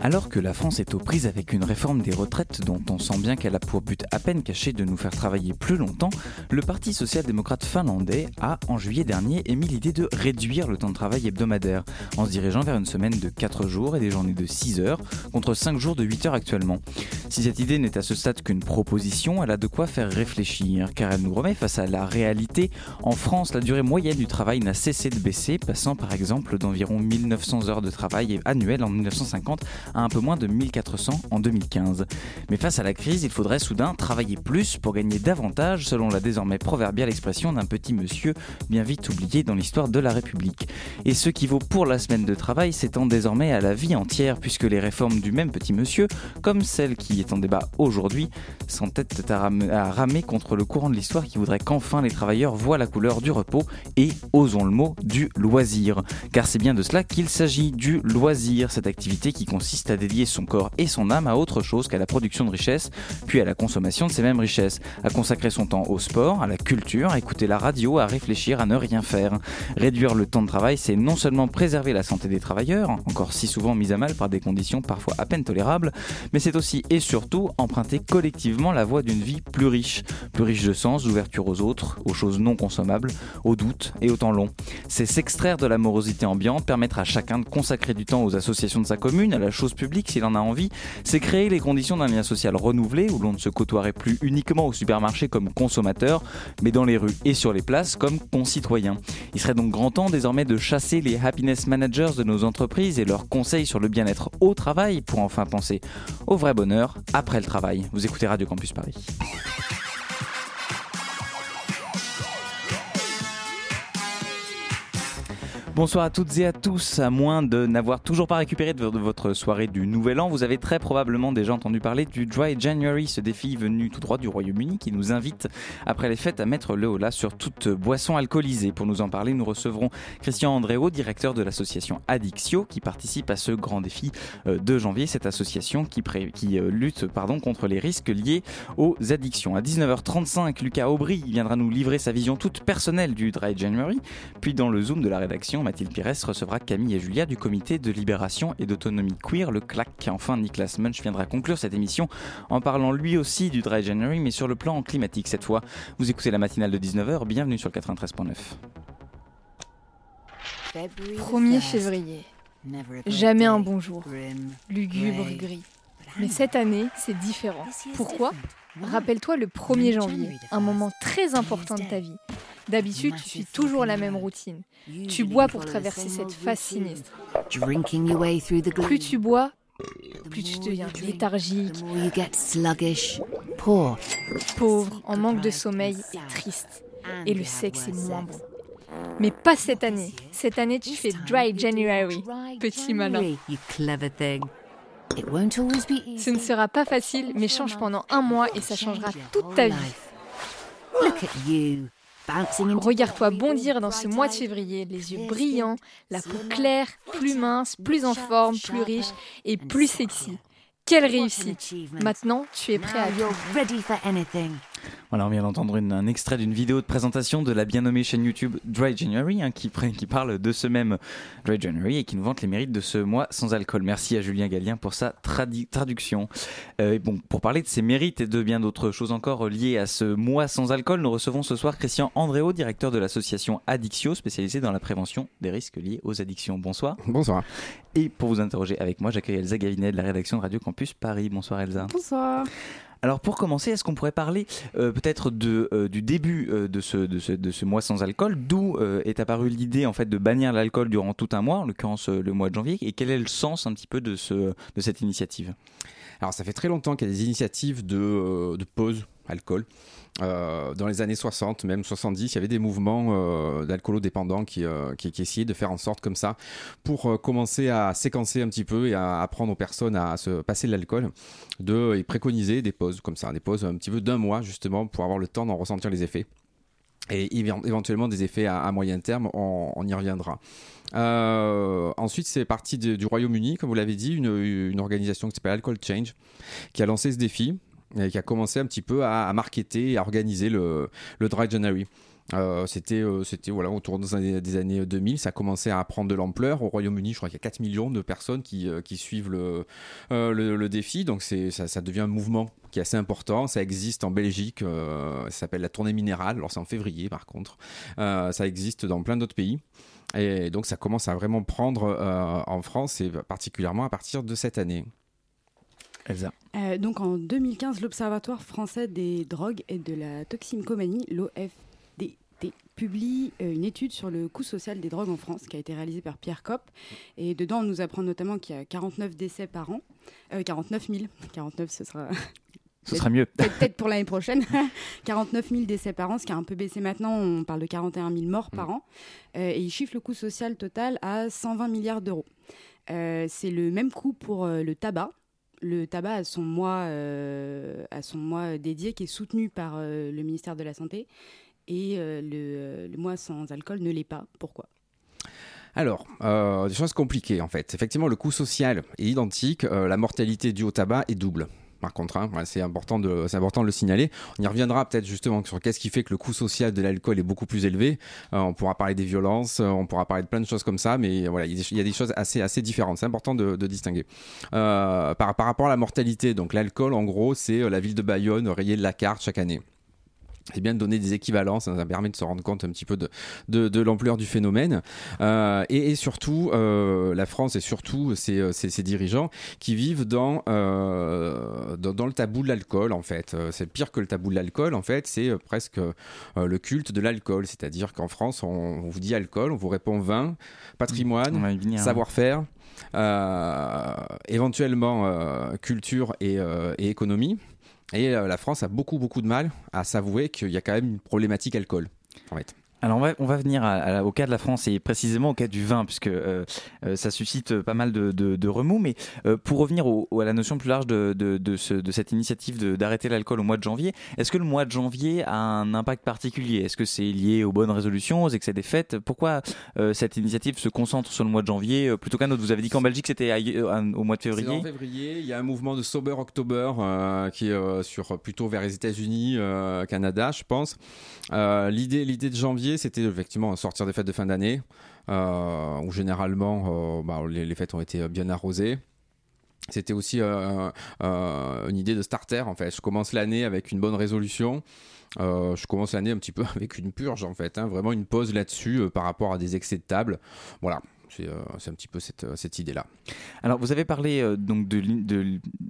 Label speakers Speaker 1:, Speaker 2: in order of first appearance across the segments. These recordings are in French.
Speaker 1: Alors que la France est aux prises avec une réforme des retraites dont on sent bien qu'elle a pour but à peine caché de nous faire travailler plus longtemps, le Parti social-démocrate finlandais a, en juillet dernier, émis l'idée de réduire le temps de travail hebdomadaire, en se dirigeant vers une semaine de 4 jours et des journées de 6 heures, contre 5 jours de 8 heures actuellement. Si cette idée n'est à ce stade qu'une proposition, elle a de quoi faire réfléchir, car elle nous remet face à la réalité. En France, la durée moyenne du travail n'a cessé de baisser, passant par exemple d'environ 1900 heures de travail annuel en 1950 à un peu moins de 1400 en 2015. Mais face à la crise, il faudrait soudain travailler plus pour gagner davantage, selon la désormais proverbiale expression d'un petit monsieur bien vite oublié dans l'histoire de la République. Et ce qui vaut pour la semaine de travail s'étend désormais à la vie entière, puisque les réformes du même petit monsieur, comme celle qui est en débat aujourd'hui, s'entêtent à, ramer contre le courant de l'histoire qui voudrait qu'enfin les travailleurs voient la couleur du repos et, osons le mot, du loisir. Car c'est bien de cela qu'il s'agit, du loisir, cette activité qui consiste à dédier son corps et son âme à autre chose qu'à la production de richesses, puis à la consommation de ces mêmes richesses, à consacrer son temps au sport, à la culture, à écouter la radio, à réfléchir, à ne rien faire. Réduire le temps de travail, c'est non seulement préserver la santé des travailleurs, encore si souvent mise à mal par des conditions parfois à peine tolérables, mais c'est aussi et surtout emprunter collectivement la voie d'une vie plus riche, plus riche de sens, d'ouverture aux autres, aux choses non consommables, aux doutes et au temps long. C'est s'extraire de la morosité ambiante, permettre à chacun de consacrer du temps aux associations de sa commune, à la chose public s'il en a envie, c'est créer les conditions d'un lien social renouvelé où l'on ne se côtoierait plus uniquement au supermarché comme consommateur, mais dans les rues et sur les places comme concitoyen. Il serait donc grand temps désormais de chasser les happiness managers de nos entreprises et leurs conseils sur le bien-être au travail pour enfin penser au vrai bonheur après le travail. Vous écoutez Radio Campus Paris. Bonsoir à toutes et à tous. À moins de n'avoir toujours pas récupéré de votre soirée du Nouvel An, vous avez très probablement déjà entendu parler du Dry January, ce défi venu tout droit du Royaume-Uni qui nous invite, après les fêtes, à mettre le holà sur toute boisson alcoolisée. Pour nous en parler, nous recevrons Christian Andréo, directeur de l'association Addictio, qui participe à ce grand défi de janvier. Cette association qui, qui lutte pardon, contre les risques liés aux addictions. À 19h35, Lucas Aubry viendra nous livrer sa vision toute personnelle du Dry January. Puis dans le Zoom de la rédaction, Mathilde Pires recevra Camille et Julia du comité de libération et d'autonomie queer, le CLAC. Enfin, Niklas Munch viendra conclure cette émission en parlant lui aussi du Dry January, mais sur le plan climatique cette fois. Vous écoutez la matinale de 19h, bienvenue sur le 93.9.
Speaker 2: 1er février. Jamais un bon jour. Lugubre gris. Mais cette année, c'est différent. Pourquoi? Rappelle-toi le 1er janvier, un moment très important de ta vie. D'habitude, tu suis toujours la même routine. Tu bois pour traverser cette phase sinistre. Plus tu bois, plus tu deviens léthargique, pauvre, en manque de sommeil et triste. Et le sexe est moins bon. Mais pas cette année. Cette année, tu fais Dry January, petit malin. Ce ne sera pas facile, mais change pendant un mois et ça changera toute ta vie. Regarde-toi bondir dans ce mois de février, les yeux brillants, la peau claire, plus mince, plus en forme, plus riche et plus sexy. Quelle réussite. Maintenant, tu es prêt à vivre.
Speaker 1: Voilà, on vient d'entendre un extrait d'une vidéo de présentation de la bien nommée chaîne YouTube Dry January, hein, qui, qui, parle de ce même Dry January et qui nous vante les mérites de ce mois sans alcool. Merci à Julien Gallien pour sa traduction. Euh, et bon, pour parler de ses mérites et de bien d'autres choses encore liées à ce mois sans alcool, nous recevons ce soir Christian Andréo, directeur de l'association Addictio, spécialisée dans la prévention des risques liés aux addictions. Bonsoir.
Speaker 3: Bonsoir.
Speaker 1: Et pour vous interroger avec moi, j'accueille Elsa Gavinet de la rédaction de Radio Campus Paris. Bonsoir Elsa.
Speaker 4: Bonsoir.
Speaker 1: Alors pour commencer, est-ce qu'on pourrait parler euh, peut-être euh, du début euh, de, ce, mois sans alcool? D'où est apparue l'idée en fait de bannir l'alcool durant tout un mois, en l'occurrence le mois de janvier, et quel est le sens un petit peu de cette initiative?
Speaker 3: Alors ça fait très longtemps qu'il y a des initiatives de, de pause alcool. Dans les années 60, même 70, il y avait des mouvements d'alcoolodépendants qui, qui, essayaient de faire en sorte comme ça pour commencer à séquencer un petit peu et à apprendre aux personnes à se passer de l'alcool de, et préconiser des pauses comme ça, des pauses un petit peu d'un mois justement pour avoir le temps d'en ressentir les effets et éventuellement des effets à, moyen terme, on, y reviendra. Euh, ensuite, c'est parti du Royaume-Uni, comme vous l'avez dit, une, organisation qui s'appelle Alcohol Change, qui a lancé ce défi qui a commencé un petit peu à, à marketer et à organiser le, le Dry January. Euh, c'était euh, c'était voilà autour des années, des années 2000 ça commençait à prendre de l'ampleur. Au Royaume-Uni je crois qu'il y a 4 millions de personnes qui, euh, qui suivent le, le, défi. Donc c'est ça, ça, devient un mouvement qui est assez important. Ça existe en Belgique ça s'appelle la tournée minérale. Alors c'est en février par contre. Ça existe dans plein d'autres pays. Et donc ça commence à vraiment prendre en France et particulièrement à partir de cette année
Speaker 4: Elsa. donc en 2015, l'Observatoire français des drogues et de la toxicomanie, l'OF publie euh, une étude sur le coût social des drogues en France qui a été réalisée par Pierre Kopp. Et dedans, on nous apprend notamment qu'il y a 49 décès par an. 49 000. 49, ce sera.
Speaker 1: Ce sera mieux.
Speaker 4: Peut-être pour l'année prochaine. 49 000 décès par an, ce qui a un peu baissé maintenant. On parle de 41 000 morts par mm. an. Euh, et il chiffre le coût social total à 120 milliards d'euros. Euh, c'est le même coût pour le tabac. Le tabac a son mois, a son mois dédié qui est soutenu par le ministère de la Santé et euh, le, mois sans alcool ne l'est pas. Pourquoi?
Speaker 3: Alors, euh, des choses compliquées en fait. Effectivement, le coût social est identique, euh, la mortalité due au tabac est double. Par contre, hein, c'est important, de, de le signaler. On y reviendra peut-être justement sur qu'est-ce qui fait que le coût social de l'alcool est beaucoup plus élevé. on pourra parler des violences, on pourra parler de plein de choses comme ça, mais voilà, il y, a des choses assez, différentes. C'est important de, distinguer. par, par rapport à la mortalité, donc l'alcool, en gros, c'est la ville de Bayonne rayée de la carte chaque année c'est bien de donner des équivalences, ça permet de se rendre compte un petit peu de, de, l'ampleur du phénomène. Euh, et, surtout, euh, la France et surtout ses, euh, dirigeants qui vivent dans, dans, le tabou de l'alcool, en fait. C'est pire que le tabou de l'alcool, en fait, c'est presque le culte de l'alcool. C'est-à-dire qu'en France, on, vous dit alcool, on vous répond vin, patrimoine, hein. savoir-faire. éventuellement culture et, et économie. Et euh, la France a beaucoup, beaucoup de mal à s'avouer qu'il y a quand même une problématique alcool. En fait.
Speaker 1: Alors on va, on va venir au cas de la France et précisément au cas du vin puisque euh, euh, ça suscite pas mal de, de, remous. Mais euh, pour revenir à la notion plus large de, de, ce, de cette initiative d'arrêter l'alcool au mois de janvier, est-ce que le mois de janvier a un impact particulier? Est-ce que c'est lié aux bonnes résolutions, aux excès des fêtes? Pourquoi cette initiative se concentre sur le mois de janvier plutôt qu'un autre? Vous avez dit qu'en Belgique c'était au mois de février.
Speaker 3: En février, il y a un mouvement de Sober October qui est sur plutôt vers les États-Unis, Canada, je pense. l'idée de janvier c'était effectivement sortir des fêtes de fin d'année, euh, où généralement euh, bah, les, fêtes ont été bien arrosées. C'était aussi euh, une idée de starter en fait. Je commence l'année avec une bonne résolution. je commence l'année un petit peu avec une purge en fait, hein. vraiment une pause là-dessus par rapport à des excès de table. Voilà, c'est un petit peu cette, euh, cette idée-là.
Speaker 1: Alors, vous avez parlé euh, donc de,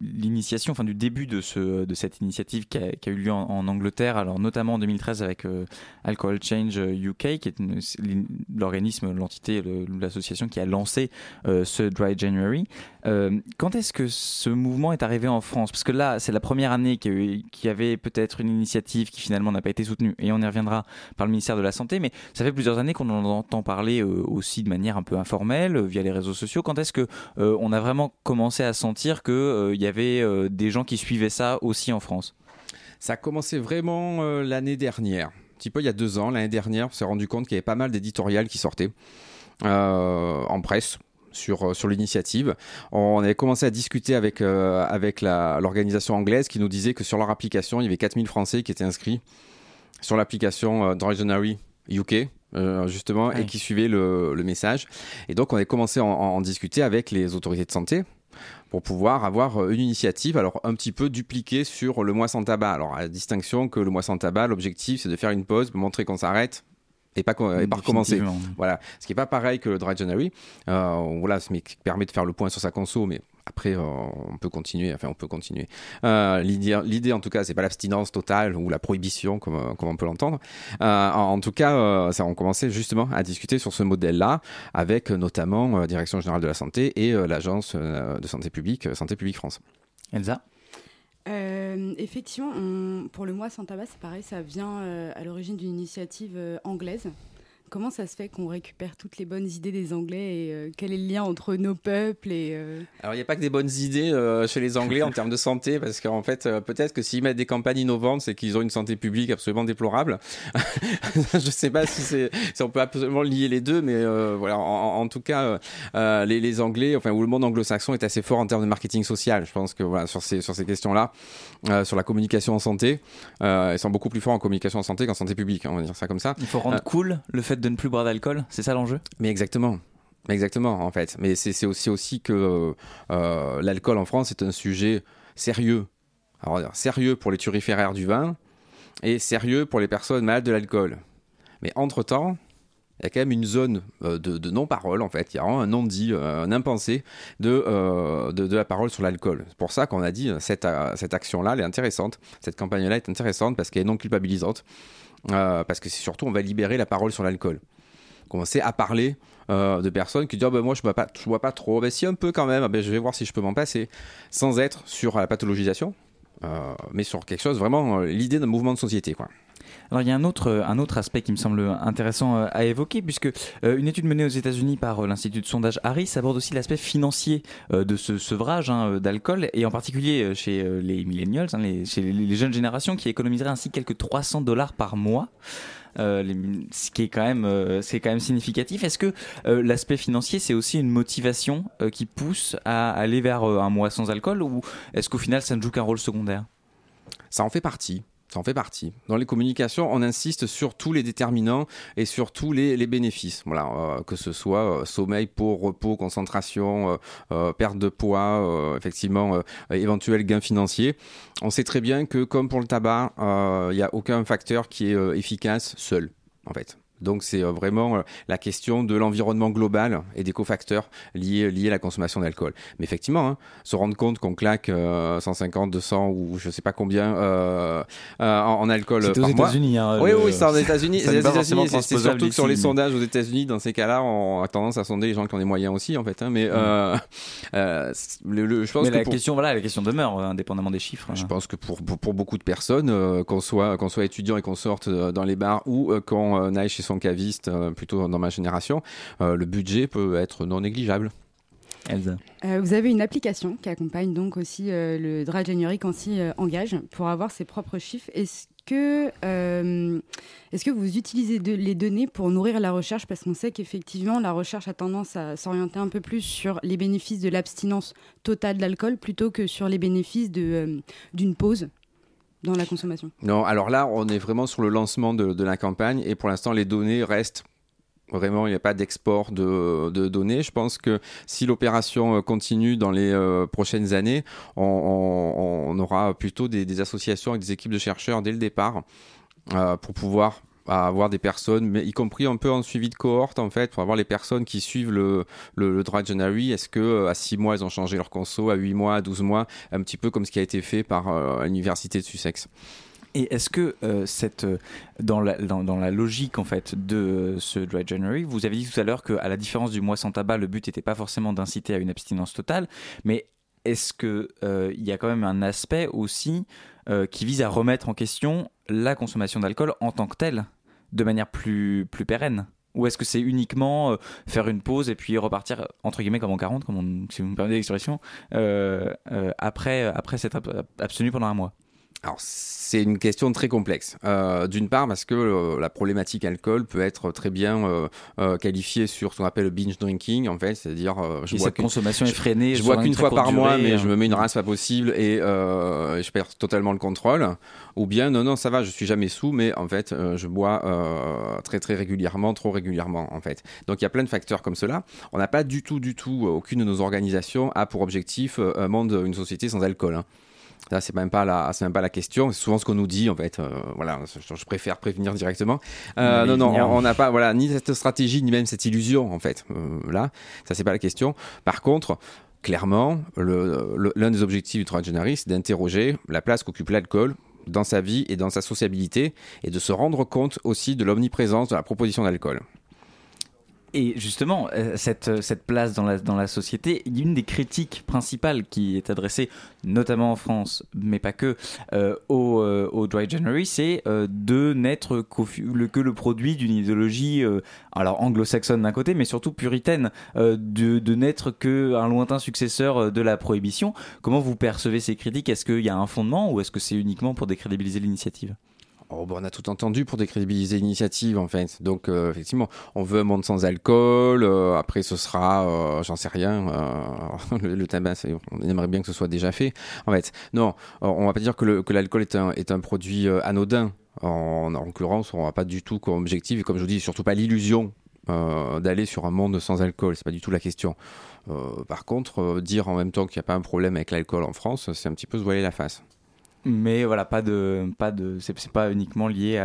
Speaker 1: l'initiation, enfin du début de, ce, de cette initiative qui a, eu lieu en, Angleterre, alors notamment en 2013 avec Alcohol Change UK, qui est l'organisme, l'entité, l'association qui a lancé ce Dry January. quand est-ce que ce mouvement est arrivé en France? Parce que là, c'est la première année qu'il y avait peut-être une initiative qui finalement n'a pas été soutenue, et on y reviendra par le ministère de la Santé, mais ça fait plusieurs années qu'on en entend parler aussi de manière un peu formel, euh, via les réseaux sociaux Quand est-ce que euh, on a vraiment commencé à sentir qu'il euh, il y avait des gens qui suivaient ça aussi en France?
Speaker 3: Ça a commencé vraiment l'année dernière. Un petit peu il y a deux ans, l'année dernière, on s'est rendu compte qu'il y avait pas mal d'éditoriales qui sortaient en presse sur, sur l'initiative. On avait commencé à discuter avec, avec l'organisation anglaise qui nous disait que sur leur application, il y avait 4000 Français qui étaient inscrits sur l'application Dictionary UK. Euh, justement, et qui suivait le, message. Et donc, on a commencé à en, discuter avec les autorités de santé pour pouvoir avoir euh, une initiative, alors un petit peu dupliquée sur le mois sans tabac. Alors, à la distinction que le mois sans tabac, l'objectif, c'est de faire une pause, montrer qu'on s'arrête et pas, et pas recommencer. Voilà. Ce qui n'est pas pareil que le Dry January. Euh, voilà, ce qui permet de faire le point sur sa conso, mais après, euh, on peut continuer. Enfin, on peut continuer. Euh, l'idée, en tout cas, c'est pas l'abstinence totale ou la prohibition, comme, euh, on peut l'entendre. en, tout cas, ça, on commençait justement à discuter sur ce modèle-là, avec notamment la Direction générale de la santé et l'Agence de santé publique, Santé publique France.
Speaker 1: Elsa?
Speaker 4: Effectivement, pour le mois sans tabac, c'est pareil, ça vient à l'origine d'une initiative anglaise Comment ça se fait qu'on récupère toutes les bonnes idées des Anglais et euh, quel est le lien entre nos peuples et euh,
Speaker 3: Alors il n'y a pas que des bonnes idées euh, chez les Anglais en termes de santé, parce qu'en fait peut-être que s'ils mettent des campagnes innovantes, c'est qu'ils ont une santé publique absolument déplorable. Je ne sais pas si, si, on peut absolument lier les deux, mais voilà. En, tout cas, les, les, Anglais, enfin ou le monde anglo-saxon est assez fort en termes de marketing social. Je pense que voilà sur ces sur ces questions-là, sur la communication en santé, ils sont beaucoup plus forts en communication en santé qu'en santé publique. Hein, on va dire ça comme ça.
Speaker 1: Il faut rendre cool le fait de ne plus boire d'alcool C'est ça l'enjeu?
Speaker 3: Mais exactement. Exactement, en fait. Mais c'est aussi, aussi que euh, l'alcool en France est un sujet sérieux. Alors, sérieux pour les turiféraires du vin et sérieux pour les personnes malades de l'alcool. Mais entre-temps, il y a quand même une zone euh, de, non-parole, en fait. Il y a un non-dit, euh, un impensé de, de, la parole sur l'alcool. C'est pour ça qu'on a dit cette, cette action-là, est intéressante. Cette campagne-là est intéressante parce qu'elle est non culpabilisante. Euh, parce que c'est surtout, on va libérer la parole sur l'alcool. Commencer à parler euh, de personnes qui disent oh, ben, Moi, je bois, pas, je pas trop. Ben, si, un peu quand même, ben, je vais voir si je peux m'en passer. Sans être sur la pathologisation, euh, mais sur quelque chose, vraiment, l'idée d'un mouvement de société. Quoi.
Speaker 1: Alors il y a un autre, un autre aspect qui me semble intéressant euh, à évoquer, puisque euh, une étude menée aux États-Unis par euh, l'Institut de sondage Harris aborde aussi l'aspect financier de ce sevrage hein, d'alcool, et en particulier chez les millennials, hein, chez les jeunes générations, qui économiseraient ainsi quelques 300 dollars par mois. ce qui est quand même, c'est quand même significatif. Est-ce que l'aspect financier, c'est aussi une motivation qui pousse à aller vers un mois sans alcool, ou est-ce qu'au final, ça ne joue qu'un rôle secondaire?
Speaker 3: Ça en fait partie. Ça en fait partie. Dans les communications, on insiste sur tous les déterminants et sur tous les, bénéfices. Voilà, euh, que ce soit euh, sommeil, peau, repos, concentration, euh, perte de poids, effectivement, éventuel gain financier. On sait très bien que, comme pour le tabac, il n'y a aucun facteur qui est efficace seul, en fait. Donc c'est euh, vraiment euh, la question de l'environnement global et des cofacteurs liés, liés à la consommation d'alcool. Mais effectivement, hein, se rendre compte qu'on claque 150, euh, 200 ou je sais pas combien en, alcool
Speaker 1: c'est aux États-Unis. Hein,
Speaker 3: oui, oui, c'est aux États-Unis. c'est surtout que sur les sondages aux États-Unis, dans ces cas-là, on a tendance à sonder les gens qui ont des moyens aussi, en fait. Hein, mais mm.
Speaker 1: je pense que la question, voilà, la question demeure, indépendamment des chiffres.
Speaker 3: Je pense que pour, pour, beaucoup de personnes, qu'on soit, qu'on soit étudiant et qu'on sorte dans les bars ou qu'on aille chez sont cavistes, euh, plutôt dans ma génération, euh, le budget peut être non négligeable.
Speaker 4: Elsa. Euh, vous avez une application qui accompagne donc aussi le Dry January quand s'y engage pour avoir ses propres chiffres. Est-ce que, est-ce que vous utilisez les données pour nourrir la recherche? Parce qu'on sait qu'effectivement, la recherche a tendance à s'orienter un peu plus sur les bénéfices de l'abstinence totale d'alcool plutôt que sur les bénéfices d'une pause dans la consommation?
Speaker 3: Non, alors là, on est vraiment sur le lancement de, la campagne et pour l'instant, les données restent Vraiment, il n'y a pas d'export de, données. Je pense que si l'opération euh, continue dans les euh, prochaines années, on, aura plutôt des, associations avec des équipes de chercheurs dès le départ euh, pour pouvoir à avoir des personnes, mais y compris un peu en suivi de cohorte en fait, pour avoir les personnes qui suivent le, le, Dry January. Est-ce que euh, à 6 mois ils ont changé leur conso, à 8 mois, à 12 mois, un petit peu comme ce qui a été fait par euh, l'université de Sussex?
Speaker 1: Et est-ce que euh, cette, dans, la, dans, dans, la logique en fait de ce Dry January, vous avez dit tout à l'heure qu'à la différence du mois sans tabac, le but n'était pas forcément d'inciter à une abstinence totale, mais est-ce qu'il il y a quand même un aspect aussi qui vise à remettre en question la consommation d'alcool en tant que telle? De manière plus, plus pérenne ou est-ce que c'est uniquement euh, faire une pause et puis repartir entre guillemets comme en 40, comme si vous me permettez l'expression, euh, euh, après, après s'être abstenu pendant un mois?
Speaker 3: Alors c'est une question très complexe. Euh, d'une part parce que euh, la problématique alcool peut être très bien euh, qualifiée sur ce qu'on appelle le binge drinking en fait, c'est-à-dire
Speaker 1: je bois cette consommation effrénée.
Speaker 3: Je, bois qu'une fois par mois, mais je me mets une race pas possible et je perds totalement le contrôle. Ou bien non non ça va, je suis jamais sous, mais en fait je bois très très régulièrement, trop régulièrement en fait. Donc il y a plein de facteurs comme cela. On n'a pas du tout du tout aucune de nos organisations a pour objectif un monde, une société sans alcool. Hein c'est même pas la, c'est même pas la question. C'est souvent ce qu'on nous dit en fait. Euh, voilà, je, préfère prévenir directement. Euh, non, non, on n'a pas, voilà, ni cette stratégie ni même cette illusion en fait. Euh, là, ça c'est pas la question. Par contre, clairement, l'un des objectifs du travail c'est d'interroger la place qu'occupe l'alcool dans sa vie et dans sa sociabilité et de se rendre compte aussi de l'omniprésence de la proposition d'alcool.
Speaker 1: Et justement, euh, cette, cette place dans la, dans la société, une des critiques principales qui est adressée, notamment en France, mais pas que, euh, au, euh, au, Dry January, c'est de n'être que le produit d'une idéologie, alors anglo-saxonne d'un côté, mais surtout puritaine, de, de n'être qu'un lointain successeur de la prohibition. Comment vous percevez ces critiques? Est-ce qu'il y a un fondement ou est-ce que c'est uniquement pour décrédibiliser l'initiative?
Speaker 3: Oh, on a tout entendu pour décrédibiliser l'initiative en fait. Donc euh, effectivement, on veut un monde sans alcool. Euh, après, ce sera, euh, j'en sais rien. le, tabac, on aimerait bien que ce soit déjà fait. En fait, non, on va pas dire que l'alcool est, un, est un produit anodin. En, en l'occurrence, on n'a pas du tout comme objectif, et comme je vous dis, surtout pas l'illusion d'aller sur un monde sans alcool. C'est pas du tout la question. par contre, dire en même temps qu'il n'y a pas un problème avec l'alcool en France, c'est un petit peu se voiler la face.
Speaker 1: Mais voilà, pas de, pas de, c'est pas uniquement lié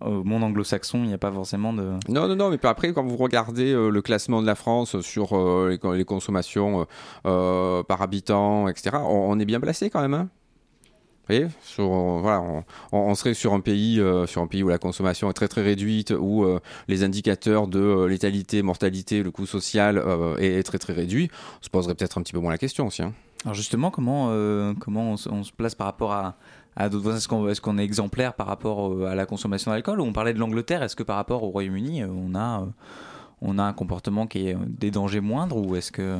Speaker 1: au monde anglo-saxon, il n'y a pas forcément de...
Speaker 3: Non, non, non, mais après, quand vous regardez euh, le classement de la France sur euh, les, consommations euh, par habitant, etc., on, est bien placé quand même. Hein vous voyez, sur, voilà, on, serait sur un pays, sur un pays où la consommation est très très réduite, où les indicateurs de létalité, mortalité, le coût social est, très très réduit. On se poserait peut-être un petit peu moins la question aussi. Hein.
Speaker 1: Alors justement, comment, euh, comment on, se place par rapport à, à d'autres Est-ce qu'on est, qu'on est, exemplaire par rapport euh, à la consommation d'alcool? On parlait de l'Angleterre. Est-ce que par rapport au Royaume-Uni, euh, on a on a un comportement qui est des dangers moindres ou est-ce que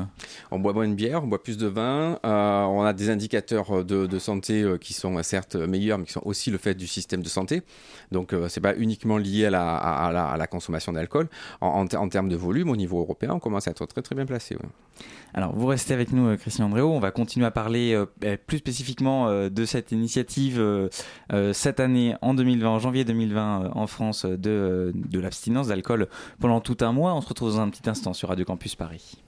Speaker 3: on boit moins de bière, on boit plus de vin, on a des indicateurs de, santé qui sont certes meilleurs, mais qui sont aussi le fait du système de santé. Donc c'est pas uniquement lié à la, à la, consommation d'alcool. En, en, termes de volume, au niveau européen, on commence à être très très bien placé.
Speaker 1: Alors, vous restez avec nous, euh, Christian Andréo. On va continuer à parler euh, eh, plus spécifiquement euh, de cette initiative cette année, en 2020, en janvier 2020, en France, de, de l'abstinence d'alcool pendant tout un mois. On se retrouve dans un petit instant sur Radio Campus Paris.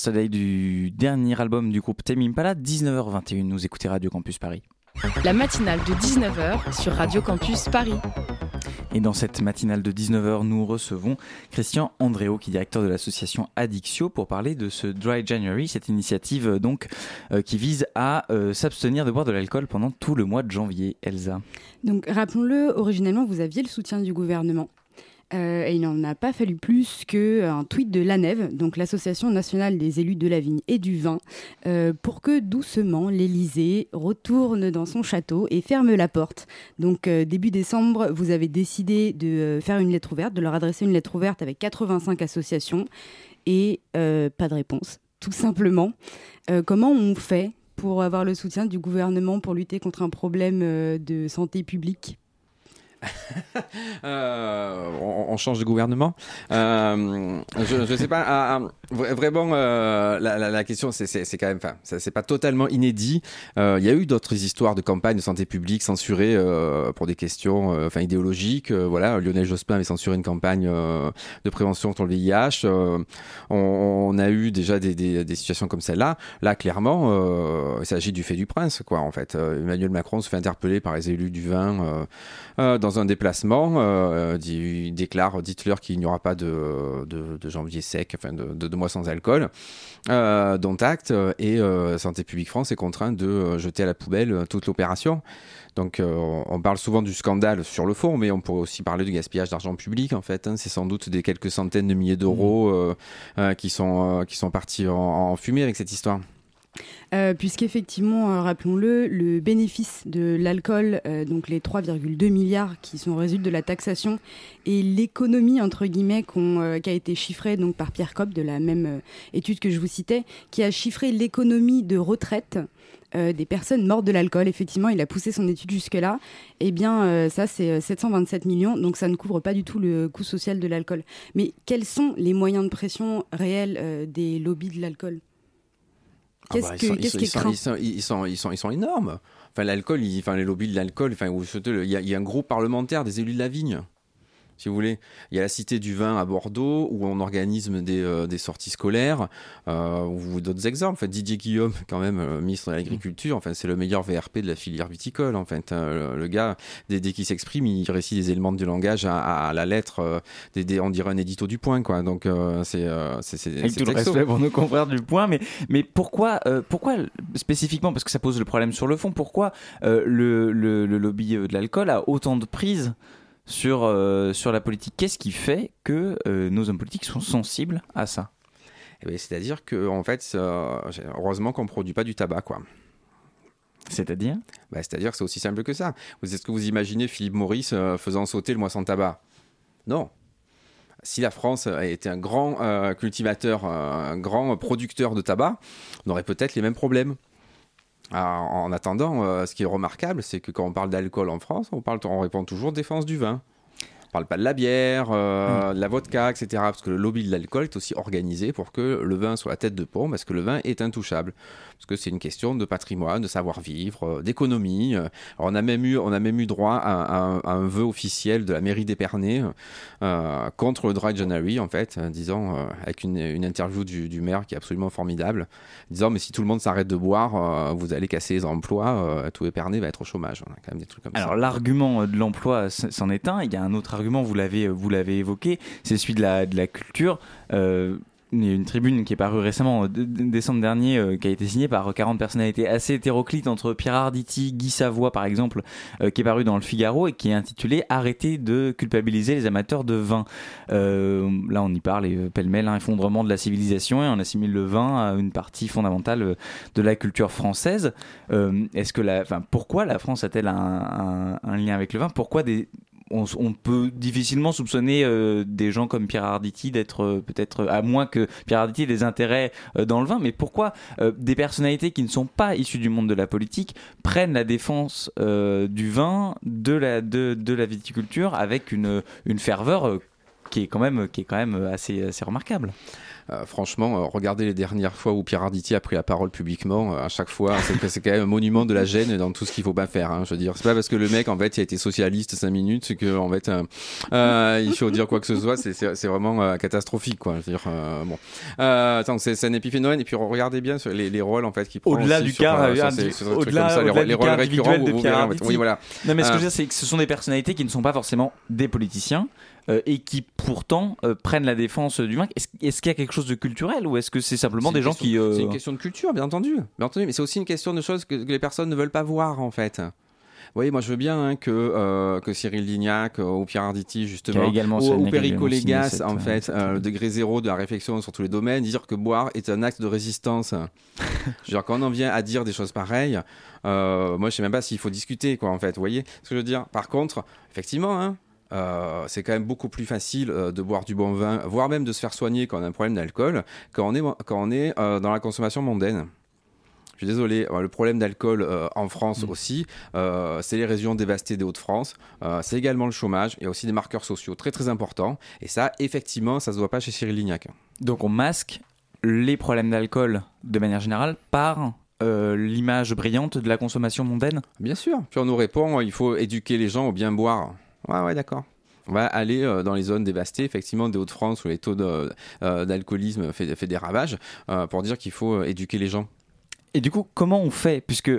Speaker 1: Yesterday du dernier album du groupe Tame Impala, 19h21. Nous écoutez Radio Campus Paris.
Speaker 5: La matinale de 19h sur Radio Campus Paris.
Speaker 1: Et dans cette matinale de 19h, nous recevons Christian Andréo, qui est directeur de l'association Addictio, pour parler de ce Dry January, cette initiative euh, donc euh, qui vise à euh, s'abstenir de boire de l'alcool pendant tout le mois de janvier. Elsa.
Speaker 4: Donc rappelons-le, originellement vous aviez le soutien du gouvernement. Euh, il n'en a pas fallu plus qu'un tweet de l'ANEV, donc l'Association nationale des élus de la vigne et du vin, euh, pour que doucement l'Élysée retourne dans son château et ferme la porte. Donc euh, début décembre, vous avez décidé de faire une lettre ouverte, de leur adresser une lettre ouverte avec 85 associations et pas de réponse, tout simplement. comment on fait pour avoir le soutien du gouvernement pour lutter contre un problème de santé publique?
Speaker 3: euh, on, change de gouvernement. Euh, je ne sais pas. Ah, ah, vraiment, euh, la, question, c'est quand même, enfin, c'est pas totalement inédit. Il y a eu d'autres histoires de campagne de santé publique censurées pour des questions, enfin, idéologiques. voilà, Lionel Jospin avait censuré une campagne de prévention contre le VIH. On, a eu déjà des, des, situations comme celle-là. Là, clairement, il s'agit du fait du prince, quoi. En fait, Emmanuel Macron se fait interpeller par les élus du vin dans un déplacement, euh, il déclare, dites-leur qu'il n'y aura pas de, de, janvier sec, enfin de, de, mois sans alcool, euh, dont acte, et euh, Santé publique France est contraint de jeter à la poubelle toute l'opération. Donc on parle souvent du scandale sur le fond, mais on pourrait aussi parler du gaspillage d'argent public en fait. Hein. C'est sans doute des quelques centaines de milliers d'euros mmh. qui, sont, qui sont partis en fumée avec cette histoire.
Speaker 4: Euh, puisqu'effectivement, euh, rappelons-le, le bénéfice de l'alcool, euh, donc les 3,2 milliards qui sont résultent de la taxation, et l'économie, entre guillemets, qui a été chiffrée donc, par Pierre Copp, de la même étude que je vous citais, qui a chiffré l'économie de retraite des personnes mortes de l'alcool. Effectivement, il a poussé son étude jusque-là. Eh bien, ça, c'est 727 millions, donc ça ne couvre pas du tout le coût social de l'alcool. Mais quels sont les moyens de pression réels des lobbies de l'alcool?
Speaker 3: Qu'est-ce qui ils, sont, ils, sont, ils, sont, énormes. Enfin, l'alcool, enfin, les lobbies de l'alcool, enfin, il y, a un groupe parlementaire des élus de la vigne si vous voulez. Il y a la Cité du Vin à Bordeaux, où on organise des, euh, des sorties scolaires, euh, ou d'autres exemples. En fait, Didier Guillaume, quand même, euh, ministre de l'Agriculture, enfin, c'est le meilleur VRP de la filière viticole. En fait, hein. le, gars, dès, qu'il s'exprime, il récite des éléments du langage à, la lettre. on dirait un édito du point, quoi. Donc, c'est.
Speaker 1: Avec tout le respect pour nos confrères du point, mais, mais pourquoi, pourquoi spécifiquement, parce que ça pose le problème sur le fond, pourquoi le, le, le, lobby de l'alcool a autant de prise sur, euh, sur la politique. Qu'est-ce qui fait que euh, nos hommes politiques sont sensibles à ça?
Speaker 3: Eh ben, C'est-à-dire que, en fait, heureusement qu'on ne produit pas du tabac, quoi.
Speaker 1: C'est-à-dire?
Speaker 3: Bah, C'est-à-dire que c'est aussi simple que ça. Est-ce que vous imaginez Philippe Maurice euh, faisant sauter le moisson de tabac? Non. Si la France était un grand cultivateur, un grand producteur de tabac, on aurait peut-être les mêmes problèmes. En attendant, euh, ce qui est remarquable, c'est que quand on parle d'alcool en France, on, parle, on répond toujours défense du vin. On parle pas de la bière, euh, mm. de la vodka, etc. Parce que le lobby de l'alcool est aussi organisé pour que le vin soit la tête de pont, parce que le vin est intouchable parce que c'est une question de patrimoine, de savoir-vivre, euh, d'économie. Euh, on a même eu, on a même eu droit à, un vœu officiel de la mairie d'Épernay euh, contre le dry January, en fait, disant avec une, interview du, maire qui est absolument formidable, disant mais si tout le monde s'arrête de boire, vous allez casser les emplois, tout Épernay va être au chômage. On a quand même des trucs comme
Speaker 1: Alors l'argument de l'emploi s'en est un. Il y a un autre argument, vous l'avez, vous l'avez évoqué, c'est celui de la, culture une tribune qui est parue récemment, décembre dernier, euh, qui a été signée par 40 personnalités assez hétéroclites entre Pierre Arditi, Guy Savoie par exemple, euh, qui est paru dans le Figaro et qui est intitulé Arrêtez de culpabiliser les amateurs de vin. Euh, là on y parle, et pêle-mêle, un effondrement de la civilisation et on assimile le vin à une partie fondamentale de la culture française. Est-ce que la, pourquoi la France a-t-elle un, un lien avec le vin? Pourquoi des, on, peut difficilement soupçonner euh, des gens comme Pierre Arditi d'être euh, peut-être, à moins que Pierre Arditi ait des intérêts euh, dans le vin, mais pourquoi des personnalités qui ne sont pas issues du monde de la politique prennent la défense du vin, de la, de, de la viticulture avec une, une ferveur qui est quand même, qui est quand même assez, assez remarquable?
Speaker 3: euh, franchement, regardez les dernières fois où Pierre Arditi a pris la parole publiquement, à chaque fois, c'est quand même un monument de la gêne dans tout ce qu'il faut pas faire. Hein, je veux dire, c'est pas parce que le mec en fait il a été socialiste 5 minutes que en fait il faut dire quoi que ce soit, c'est vraiment catastrophique quoi. Je veux dire, bon, attends, c'est un épiphénomène et puis regardez bien les, rôles en fait qui prend
Speaker 1: au-delà du cas, au-delà les, rôles récurrents. Oui, voilà. Non mais ce que je veux dire c'est que ce sont des personnalités qui ne sont pas forcément des politiciens euh, et qui pourtant euh, prennent la défense du vaincre. Est-ce qu'il y a quelque chose de culturel ou est-ce que c'est simplement des gens qui...
Speaker 3: Euh, c'est une question de culture, bien entendu. Bien entendu mais c'est aussi une question de choses que, les personnes ne veulent pas voir en fait. Vous voyez, moi je veux bien hein, que, que Cyril Lignac ou Pierre Arditi, justement, ou, ou Perico Légas, en fait, le degré zéro de la réflexion sur tous les domaines, dire que boire est un acte de résistance. Genre, quand on en vient à dire des choses pareilles, moi je sais même pas s'il faut discuter, quoi, en fait. Vous voyez ce que je veux dire? Par contre, effectivement, hein, euh, c'est quand même beaucoup plus facile euh, de boire du bon vin, voire même de se faire soigner quand on a un problème d'alcool, quand on est, quand on est euh, dans la consommation mondaine. Je suis désolé, le problème d'alcool en France mm. aussi, c'est les régions dévastées des Hauts-de-France, c'est également le chômage, il y a aussi des marqueurs sociaux très très importants, et ça, effectivement, ça se voit pas chez Cyril Lignac.
Speaker 1: Donc on masque les problèmes d'alcool de manière générale par l'image brillante de la consommation mondaine?
Speaker 3: Bien sûr. Puis on nous répond, il faut éduquer les gens au bien boire. Ouais, ouais, d'accord. On va aller euh, dans les zones dévastées, effectivement, des Hauts-de-France, où les taux euh, d'alcoolisme fait, fait, des ravages, euh, pour dire qu'il faut éduquer les gens.
Speaker 1: Et du coup, comment on fait Puisque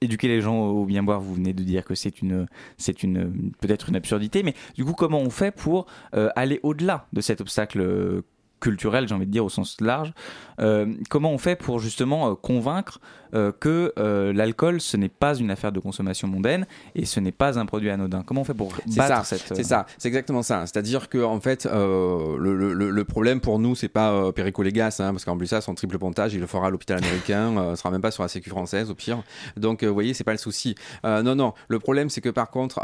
Speaker 1: éduquer les gens au bien boire, vous venez de dire que c'est une, c'est une, peut-être une absurdité, mais du coup, comment on fait pour aller au-delà de cet obstacle culturel, j'ai envie de dire au sens large. Euh, comment on fait pour justement euh, convaincre euh, que l'alcool, ce n'est pas une affaire de consommation mondaine et ce n'est pas un produit anodin? Comment on fait pour battre
Speaker 3: ça, cette... C'est ça, c'est exactement ça. C'est-à-dire que en fait, le, le, problème pour nous, c'est pas Perico Légas, hein, parce qu'en plus ça, son triple pontage, il le fera à l'hôpital américain, ne sera même pas sur la sécu française au pire. Donc, vous voyez, c'est pas le souci. non, non. Le problème, c'est que par contre,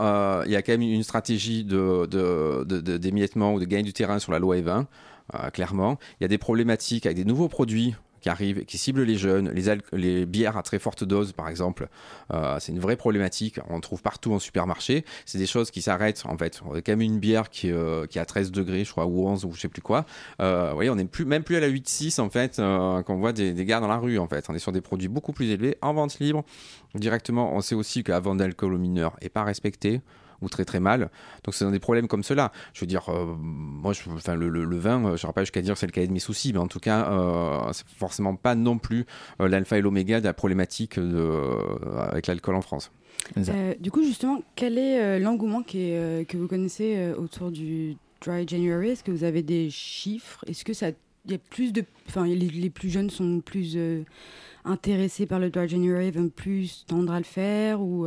Speaker 3: il y a quand même une stratégie de, d'émiettement ou de gain du terrain sur la loi E20. Euh, clairement. Il y a des problématiques avec des nouveaux produits qui arrivent, qui ciblent les jeunes, les, bières à très forte dose par exemple. Euh, c'est une vraie problématique, on trouve partout en supermarché. C'est des choses qui s'arrêtent en fait. On a quand même une bière qui, euh, qui est à 13 degrés, je crois, ou 11 ou je sais plus quoi. vous voyez, on n'est même plus à la 8-6 en fait, quand on voit des, des gars dans la rue en fait. On est sur des produits beaucoup plus élevés, en vente libre. Directement, on sait aussi que d'alcool aux mineurs n'est pas respectée ou très très mal. Donc c'est dans des problèmes comme cela. Je veux dire, euh, moi, je, enfin, le, le, vin, euh, je ne pas jusqu'à dire que c'est le cahier de mes soucis, mais en tout cas, euh, c'est forcément pas non plus euh, l'alpha et l'oméga de la problématique de, avec l'alcool en France.
Speaker 4: du coup, justement, quel est l'engouement que vous connaissez autour du Dry January? Est-ce que vous avez des chiffres? Est-ce que ça, y a plus de, enfin, les, les, plus jeunes sont plus intéressés par le Dry January, veulent plus tendre à le faire ou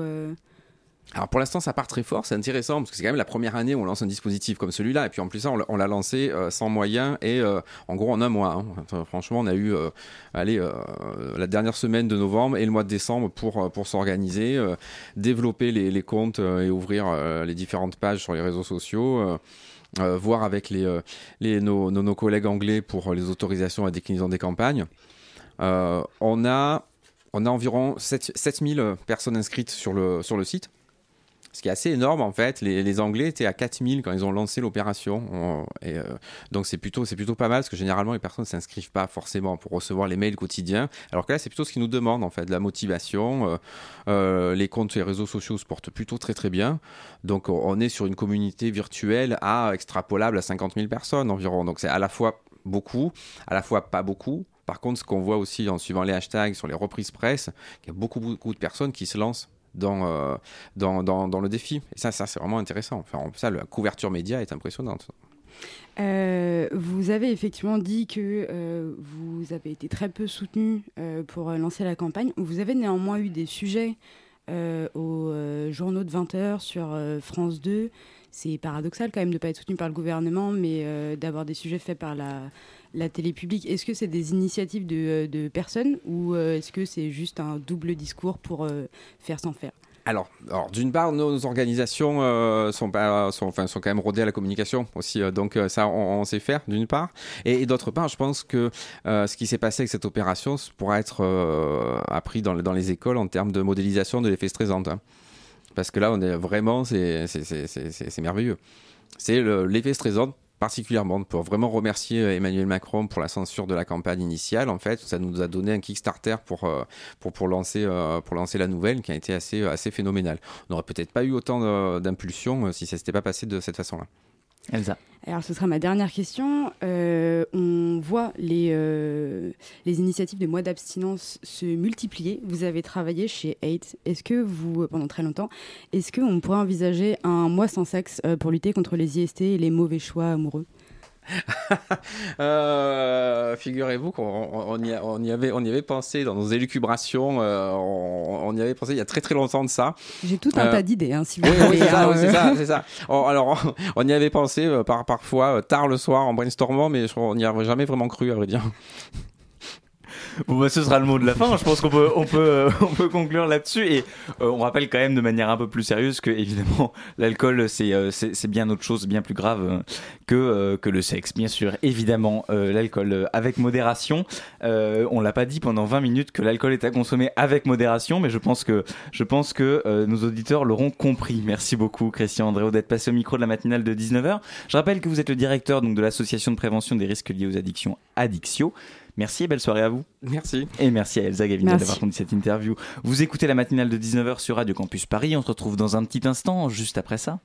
Speaker 3: alors pour l'instant, ça part très fort, c'est intéressant parce que c'est quand même la première année où on lance un dispositif comme celui-là. Et puis en plus, ça, on l'a lancé euh, sans moyens et euh, en gros en un mois. Hein. franchement, on a eu euh, allez, la dernière semaine de novembre et le mois de décembre pour, pour s'organiser, développer les, comptes et ouvrir les différentes pages sur les réseaux sociaux. voir avec les, nos, nos, collègues anglais pour les autorisations à déclinaison des campagnes. on, a, on a environ 7, 7000 personnes inscrites sur le, sur le site ce qui est assez énorme en fait. Les, Anglais étaient à 4000 quand ils ont lancé l'opération. Euh, donc c'est plutôt, plutôt pas mal parce que généralement les personnes ne s'inscrivent pas forcément pour recevoir les mails quotidiens. Alors que là c'est plutôt ce qu'ils nous demandent en fait, la motivation. Euh, euh, les comptes et les réseaux sociaux se portent plutôt très très bien. Donc on est sur une communauté virtuelle à extrapolable à 50 000 personnes environ. Donc c'est à la fois beaucoup, à la fois pas beaucoup. Par contre, ce qu'on voit aussi en suivant les hashtags sur les reprises presse, il y a beaucoup, beaucoup de personnes qui se lancent euh, dans, dans, dans, le défi. Et ça, ça c'est vraiment intéressant. Enfin, ça, la couverture média est impressionnante.
Speaker 4: Euh, vous avez effectivement dit que euh, vous avez été très peu soutenu pour lancer la campagne. Vous avez néanmoins eu des sujets aux journaux de 20 heures sur France 2. C'est paradoxal quand même de ne pas être soutenu par le gouvernement, mais d'avoir des sujets faits par la, la télé publique, est-ce que c'est des initiatives de, de personnes ou euh, est-ce que c'est juste un double discours pour euh, faire sans faire?
Speaker 3: Alors, d'une part, nos organisations euh, sont, quand même rodées à la communication aussi, donc ça, on, sait faire, d'une part. Et, d'autre part, je pense que ce qui s'est passé avec cette opération pourra être appris dans, dans, les écoles en termes de modélisation de l'effet stressant. Hein. Parce que là, on est vraiment, c'est merveilleux. C'est l'effet stressant particulièrement pour vraiment remercier Emmanuel Macron pour la censure de la campagne initiale. En fait, ça nous a donné un Kickstarter pour, pour, pour, lancer, pour lancer la nouvelle qui a été assez, assez phénoménal. On n'aurait peut-être pas eu autant d'impulsion si ça s'était pas passé de cette façon-là.
Speaker 6: Elsa.
Speaker 4: Alors, ce sera ma dernière question. Euh, on voit les, euh, les initiatives de mois d'abstinence se multiplier. Vous avez travaillé chez Eight. Est-ce que vous, pendant très longtemps, est-ce qu'on pourrait envisager un mois sans sexe euh, pour lutter contre les IST et les mauvais choix amoureux?
Speaker 3: euh, Figurez-vous qu'on y, on y, avait, on y avait pensé dans nos élucubrations, euh, on, y avait pensé il y a très très longtemps de ça.
Speaker 4: J'ai tout un euh, tas d'idées, hein, si vous voulez. c'est
Speaker 3: ça, hein. c'est ça, alors, on y avait pensé par, parfois tard le soir en brainstormant, mais on n'y avait jamais vraiment cru, à vrai dire.
Speaker 6: Bon, bah, ce sera le mot de la fin. Je pense qu'on peut, on peut, euh, conclure là-dessus. Et euh, on rappelle quand même de manière un peu plus sérieuse que, évidemment, l'alcool, c'est, euh, bien autre chose, bien plus grave que, le sexe. Bien sûr, évidemment, l'alcool avec modération. on l'a pas dit pendant 20 minutes que l'alcool est à consommer avec modération, mais je pense que, nos auditeurs l'auront compris. Merci beaucoup, Christian Andréo, d'être passé au micro de la matinale de 19h. Je rappelle que vous êtes le directeur de l'association de prévention des risques liés aux addictions Addictio. Merci et belle soirée à vous.
Speaker 3: Merci.
Speaker 6: Et merci à Elsa Gavina d'avoir conduit cette interview. Vous écoutez la matinale de 19h sur Radio Campus Paris. On se retrouve dans un petit instant, juste après ça.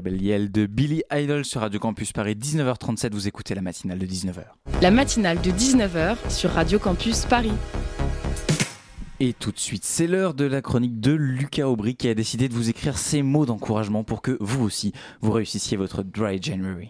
Speaker 1: Rebel Yell de Billy Idol sur Radio Campus Paris, 19h37. Vous écoutez la matinale de 19h.
Speaker 5: La matinale de 19h sur Radio Campus Paris.
Speaker 1: Et tout de suite, c'est l'heure de la chronique de Lucas Aubry qui a décidé de vous écrire ces mots d'encouragement pour que vous aussi, vous réussissiez votre Dry January.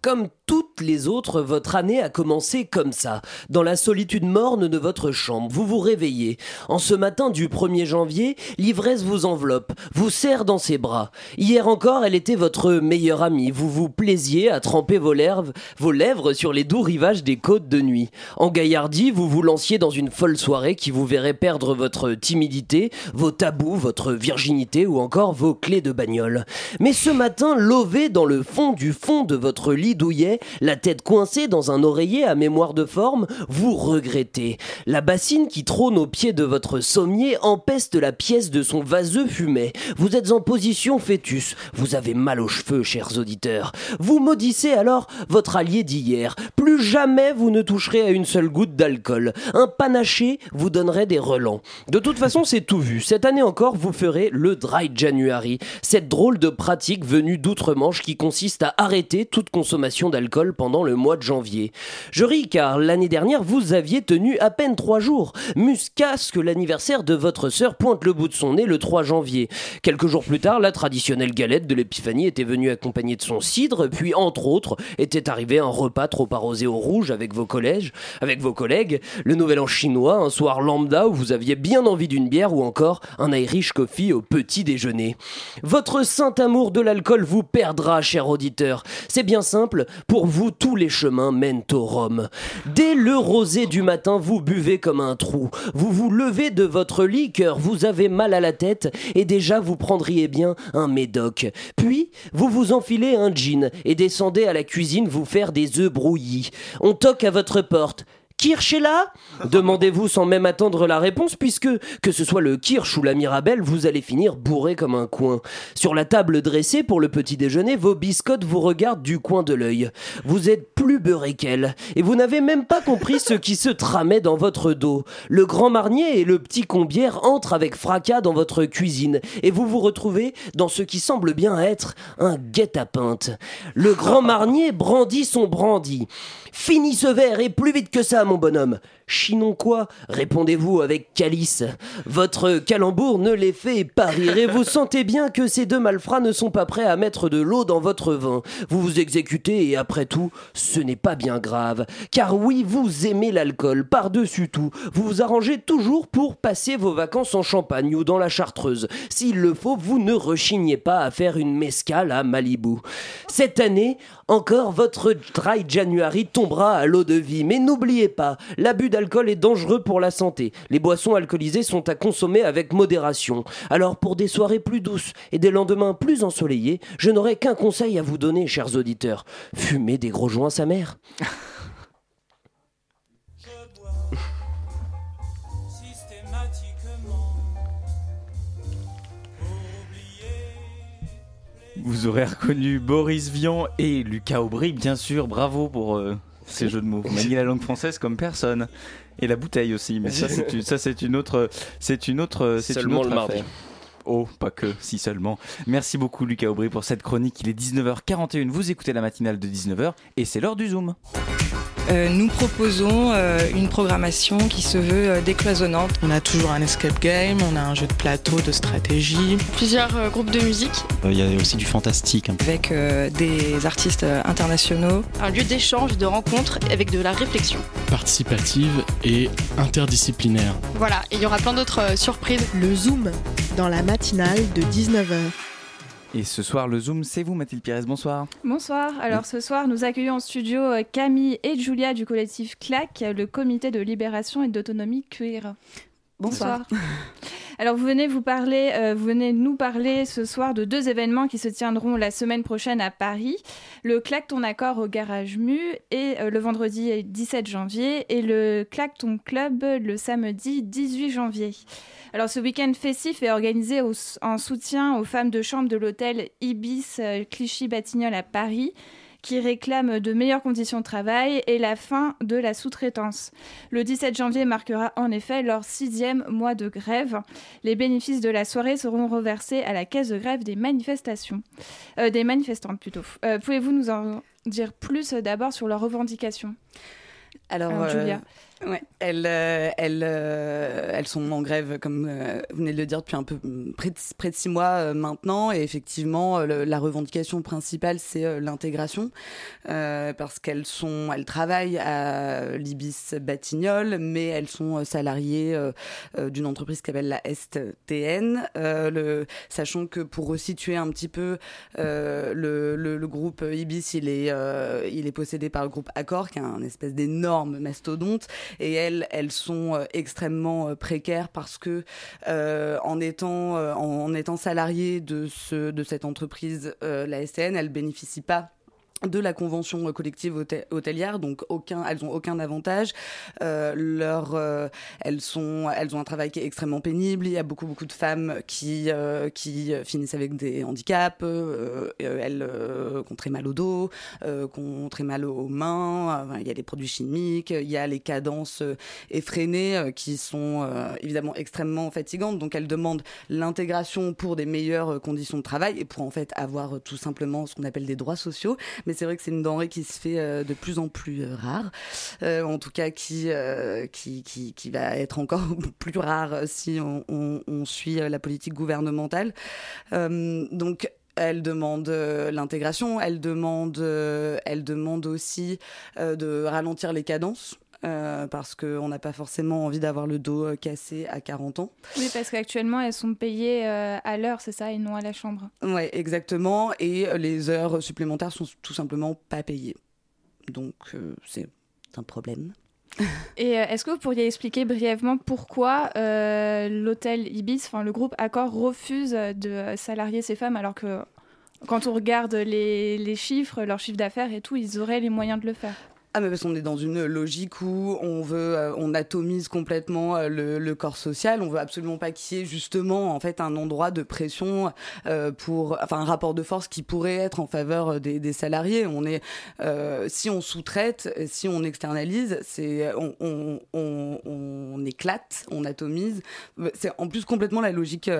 Speaker 7: Comme toutes les autres, votre année a commencé comme ça, dans la solitude morne de votre chambre. Vous vous réveillez. En ce matin du 1er janvier, l'ivresse vous enveloppe, vous serre dans ses bras. Hier encore, elle était votre meilleure amie. Vous vous plaisiez à tremper vos lèvres, vos lèvres sur les doux rivages des côtes de nuit. En gaillardie, vous vous lanciez dans une folle soirée qui vous verrait perdre votre timidité, vos tabous, votre virginité ou encore vos clés de bagnole. Mais ce matin, lové dans le fond du fond de votre lit douillet, la tête coincée dans un oreiller à mémoire de forme, vous regrettez. La bassine qui trône au pied de votre sommier empeste la pièce de son vaseux fumet. Vous êtes en position fœtus. Vous avez mal aux cheveux, chers auditeurs. Vous maudissez alors votre allié d'hier. Plus jamais vous ne toucherez à une seule goutte d'alcool. Un panaché vous donnerait des relents. De toute façon, c'est tout vu. Cette année encore, vous ferez le Dry January. Cette drôle de pratique venue d'outre-Manche qui consiste à arrêter toute consommation d'alcool pendant le mois de janvier. Je ris car l'année dernière vous aviez tenu à peine trois jours. Muscas que l'anniversaire de votre sœur pointe le bout de son nez le 3 janvier. Quelques jours plus tard, la traditionnelle galette de l'épiphanie était venue accompagnée de son cidre, puis entre autres était arrivé un repas trop arrosé au rouge avec vos collèges, avec vos collègues, le nouvel an chinois, un soir lambda où vous aviez bien envie d'une bière ou encore un Irish coffee au petit déjeuner. Votre saint amour de l'alcool vous perdra, cher auditeur. C'est bien simple pour vous tous les chemins mènent au Rhum. Dès le rosé du matin, vous buvez comme un trou. Vous vous levez de votre lit car vous avez mal à la tête et déjà vous prendriez bien un médoc. Puis, vous vous enfilez un jean et descendez à la cuisine vous faire des œufs brouillis. On toque à votre porte. Kirsch est là Demandez-vous sans même attendre la réponse, puisque, que ce soit le Kirsch ou la Mirabelle, vous allez finir bourré comme un coin. Sur la table dressée pour le petit déjeuner, vos biscottes vous regardent du coin de l'œil. Vous êtes plus beurré qu'elle, et vous n'avez même pas compris ce qui se tramait dans votre dos. Le grand marnier et le petit combière entrent avec fracas dans votre cuisine, et vous vous retrouvez dans ce qui semble bien être un guet-apens. Le grand marnier brandit son brandy. Finis ce verre et plus vite que ça, mon bonhomme. Chinon quoi répondez-vous avec calice. Votre calembour ne les fait pas rire et vous sentez bien que ces deux malfrats ne sont pas prêts à mettre de l'eau dans votre vin. Vous vous exécutez et après tout, ce n'est pas bien grave. Car oui, vous aimez l'alcool par-dessus tout. Vous vous arrangez toujours pour passer vos vacances en Champagne ou dans la Chartreuse. S'il le faut, vous ne rechignez pas à faire une mescale à Malibu. Cette année, encore votre dry January tombera à l'eau de vie. Mais n'oubliez pas, l'abus d'alcool est dangereux pour la santé. Les boissons alcoolisées sont à consommer avec modération. Alors pour des soirées plus douces et des lendemains plus ensoleillés, je n'aurai qu'un conseil à vous donner, chers auditeurs. Fumez des gros joints sa mère.
Speaker 1: Vous aurez reconnu Boris Vian et Lucas Aubry, bien sûr. Bravo pour euh, ces jeux de mots. Vous maniez la langue française comme personne. Et la bouteille aussi. Mais ça, c'est une, ça, c'est une autre, c'est une autre, c'est une autre
Speaker 7: le mardi.
Speaker 1: Oh, pas que, si seulement. Merci beaucoup Lucas Aubry pour cette chronique. Il est 19h41, vous écoutez la matinale de 19h et c'est l'heure du Zoom.
Speaker 8: Euh, nous proposons euh, une programmation qui se veut euh, décloisonnante.
Speaker 9: On a toujours un escape game, on a un jeu de plateau, de stratégie.
Speaker 10: Plusieurs euh, groupes de musique.
Speaker 11: Il y a aussi du fantastique.
Speaker 8: Avec euh, des artistes euh, internationaux.
Speaker 10: Un lieu d'échange, de rencontre avec de la réflexion.
Speaker 12: participative et interdisciplinaire.
Speaker 10: Voilà, et il y aura plein d'autres euh, surprises.
Speaker 13: Le Zoom, dans la matinale de 19h.
Speaker 1: Et ce soir, le Zoom, c'est vous Mathilde Pires, bonsoir.
Speaker 14: Bonsoir. Alors ce soir, nous accueillons en studio euh, Camille et Julia du collectif CLAC, le comité de libération et d'autonomie queer. Bonsoir. Alors vous venez vous parler, euh, vous venez nous parler ce soir de deux événements qui se tiendront la semaine prochaine à Paris. Le Claque ton accord au Garage Mu et euh, le vendredi 17 janvier et le Claque ton club le samedi 18 janvier. Alors ce week-end festif est organisé en soutien aux femmes de chambre de l'hôtel Ibis euh, Clichy-Batignolles à Paris qui réclament de meilleures conditions de travail et la fin de la sous-traitance. Le 17 janvier marquera en effet leur sixième mois de grève. Les bénéfices de la soirée seront reversés à la caisse de grève des manifestations, euh, des manifestantes plutôt. Euh, pouvez-vous nous en dire plus d'abord sur leurs revendications?
Speaker 15: Alors,
Speaker 14: Julia.
Speaker 15: Ouais, elles, euh, elles, euh, elles sont en grève, comme euh, vous venez de le dire, depuis un peu près de, six mois maintenant. Et effectivement, la revendication principale, c'est l'intégration, parce qu'elles sont, elles travaillent à l'Ibis Batignolles, mais elles sont salariées d'une entreprise qui s'appelle la STN. le, sachant que pour resituer un petit peu, le, le, groupe Ibis, il est, il est possédé par le groupe Accor, qui est un espèce d'énorme mastodonte et elles, elles sont euh, extrêmement euh, précaires parce que euh, en étant en, étant salariées de ce de cette entreprise, la SN, elles bénéficient pas de la convention collective hôtelière, donc aucun, elles ont aucun avantage. Euh, leur, euh, elles sont, elles ont un travail qui est extrêmement pénible. Il y a beaucoup beaucoup de femmes qui euh, qui finissent avec des handicaps. Euh, elles ont très mal au dos, ont très mal aux mains. il y a des produits chimiques, il y a les cadences effrénées qui sont évidemment extrêmement fatigantes. Donc elles demandent l'intégration pour des meilleures conditions de travail et pour en fait avoir tout simplement ce qu'on appelle des droits sociaux mais c'est vrai que c'est une denrée qui se fait euh, de plus en plus euh, rare, euh, en tout cas qui, va être encore plus rare si on, suit la politique gouvernementale. donc elle demande l'intégration, elle demande aussi de ralentir les cadences. Euh, parce qu'on n'a pas forcément envie d'avoir le dos cassé à 40 ans.
Speaker 14: Oui, parce qu'actuellement, elles sont payées euh, à l'heure, c'est ça, et non à la chambre.
Speaker 15: Oui, exactement. Et les heures supplémentaires sont tout simplement pas payées. Donc, euh, c'est un problème.
Speaker 14: Et est-ce que vous pourriez expliquer brièvement pourquoi l'hôtel Ibis, enfin le groupe Accor, refuse de salarier ces femmes alors que quand on regarde les, les chiffres, leur chiffre d'affaires et tout, ils auraient les moyens de le faire?
Speaker 15: Ah mais parce qu'on est dans une logique où on veut, euh, on atomise complètement euh, le, corps social. On veut absolument pas qu'il y ait justement en fait un endroit de pression euh, pour, enfin un rapport de force qui pourrait être en faveur des, salariés. On est, si on sous-traite, si on externalise, c'est, on, on, on, éclate, on atomise. C'est en plus complètement la logique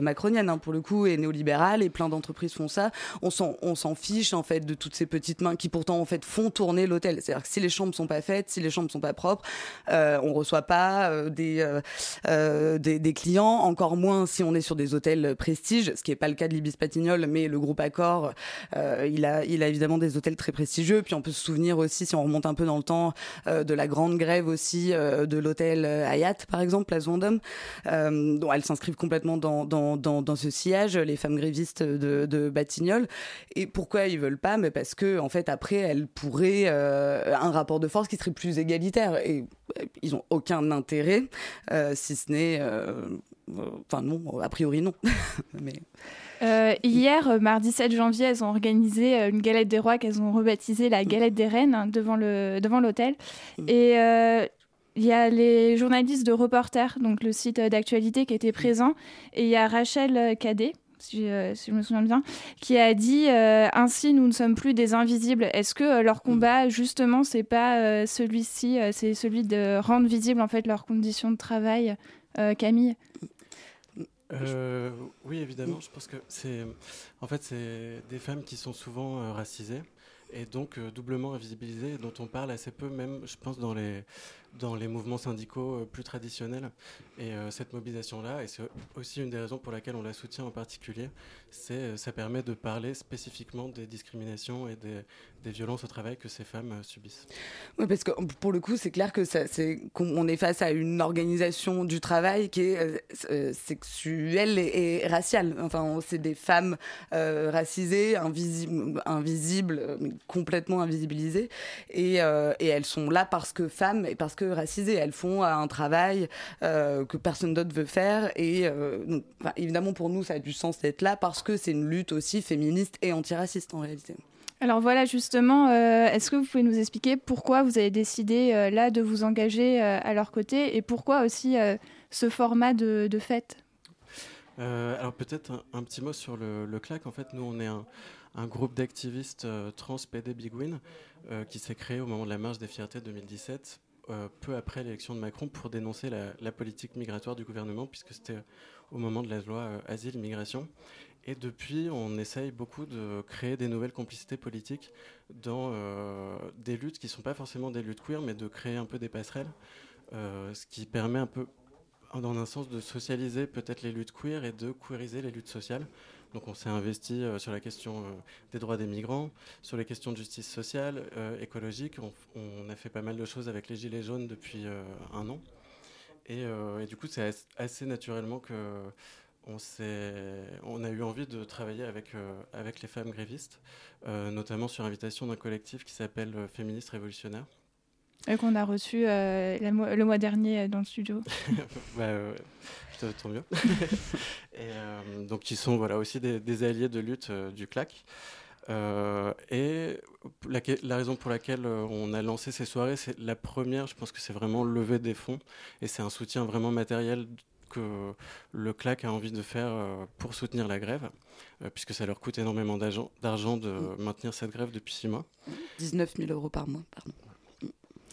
Speaker 15: macronienne hein, pour le coup et néolibérale et plein d'entreprises font ça. On s'en, on s'en fiche en fait de toutes ces petites mains qui pourtant en fait font tourner l'hôtel. C'est-à-dire si les chambres sont pas faites, si les chambres sont pas propres, euh, on reçoit pas euh, des, euh, euh, des, des clients. Encore moins si on est sur des hôtels prestige, ce qui est pas le cas de l'Ibis Patignol, mais le groupe Accor, il a il a évidemment des hôtels très prestigieux. Puis on peut se souvenir aussi, si on remonte un peu dans le temps, de la grande grève aussi de l'hôtel Hayat, par exemple, Place Vendôme, dont elles s'inscrivent complètement dans, dans, dans, ce sillage, les femmes grévistes de, de Batignolles. Et pourquoi ils veulent pas? Mais parce que en fait après elles pourraient euh, un rapport de force qui serait plus égalitaire. Et euh, ils n'ont aucun intérêt, euh, si ce n'est... Enfin non, a priori non. Mais...
Speaker 14: Euh, hier, mardi 7 janvier, elles ont organisé une galette des rois qu'elles ont rebaptisée la galette des reines hein, devant le devant l'hôtel. Mm. Et euh, il y a les journalistes de Reporter, donc le site d'actualité, qui étaient présents. Et il y a Rachel Cadet, si, euh, si, je me souviens bien, qui a dit euh, ainsi nous ne sommes plus des invisibles. Est-ce que euh, leur mm. combat justement c'est pas euh, celui-ci, euh, c'est celui de rendre visible en fait leurs conditions de travail, Camille?
Speaker 16: Oui évidemment, je pense que c'est en fait c'est des femmes qui sont souvent racisées et donc doublement invisibilisées, dont on parle assez peu même, je pense dans les dans les mouvements syndicaux euh, plus traditionnels. Et euh, cette mobilisation-là, et c'est aussi une des raisons pour laquelle on la soutient en particulier, c'est euh, ça permet de parler spécifiquement des discriminations et des, violences au travail que ces femmes subissent.
Speaker 15: Oui, parce que pour le coup, c'est clair que c'est qu'on est face à une organisation du travail qui est sexuelle et, raciale. Enfin, c'est des femmes racisées, invisibles, complètement invisibilisées, et, et elles sont là parce que femmes et parce que racisées. Elles font un travail euh, que personne d'autre veut faire, et euh, donc, enfin, évidemment pour nous, ça a du sens d'être là parce que c'est une lutte aussi féministe et antiraciste en réalité.
Speaker 14: Alors voilà, justement, euh, est-ce que vous pouvez nous expliquer pourquoi vous avez décidé euh, là de vous engager euh, à leur côté et pourquoi aussi euh, ce format de, de fête?
Speaker 16: Alors peut-être un, un, petit mot sur le, le CLAC. En fait, nous, on est un, un groupe d'activistes trans PD Big Win qui s'est créé au moment de la marche des fiertés 2017 peu après l'élection de Macron pour dénoncer la, politique migratoire du gouvernement, puisque c'était au moment de la loi Asile-Immigration. Et depuis, on essaye beaucoup de créer des nouvelles complicités politiques dans euh, des luttes qui ne sont pas forcément des luttes queer, mais de créer un peu des passerelles, euh, ce qui permet un peu, dans un sens, de socialiser peut-être les luttes queer et de queeriser les luttes sociales. Donc on s'est investi euh, sur la question des droits des migrants, sur les questions de justice sociale, écologique. On, a fait pas mal de choses avec les Gilets jaunes depuis un an. Et, du coup, c'est assez naturellement que on, on, a eu envie de travailler avec, euh, avec les femmes grévistes, euh, notamment sur invitation d'un collectif qui s'appelle euh, Féministes Révolutionnaires.
Speaker 14: Et qu'on a reçu le mois dernier dans le studio.
Speaker 16: bah, tant mieux. et, donc, ils sont voilà, aussi des, alliés de lutte du CLAC. et la, la, raison pour laquelle on a lancé ces soirées, c'est la première, je pense que c'est vraiment lever des fonds et c'est un soutien vraiment matériel que le CLAC a envie de faire euh, pour soutenir la grève, euh, puisque ça leur coûte énormément d'argent de mm. maintenir cette grève depuis six mois.
Speaker 15: 19 000 euros par mois, pardon.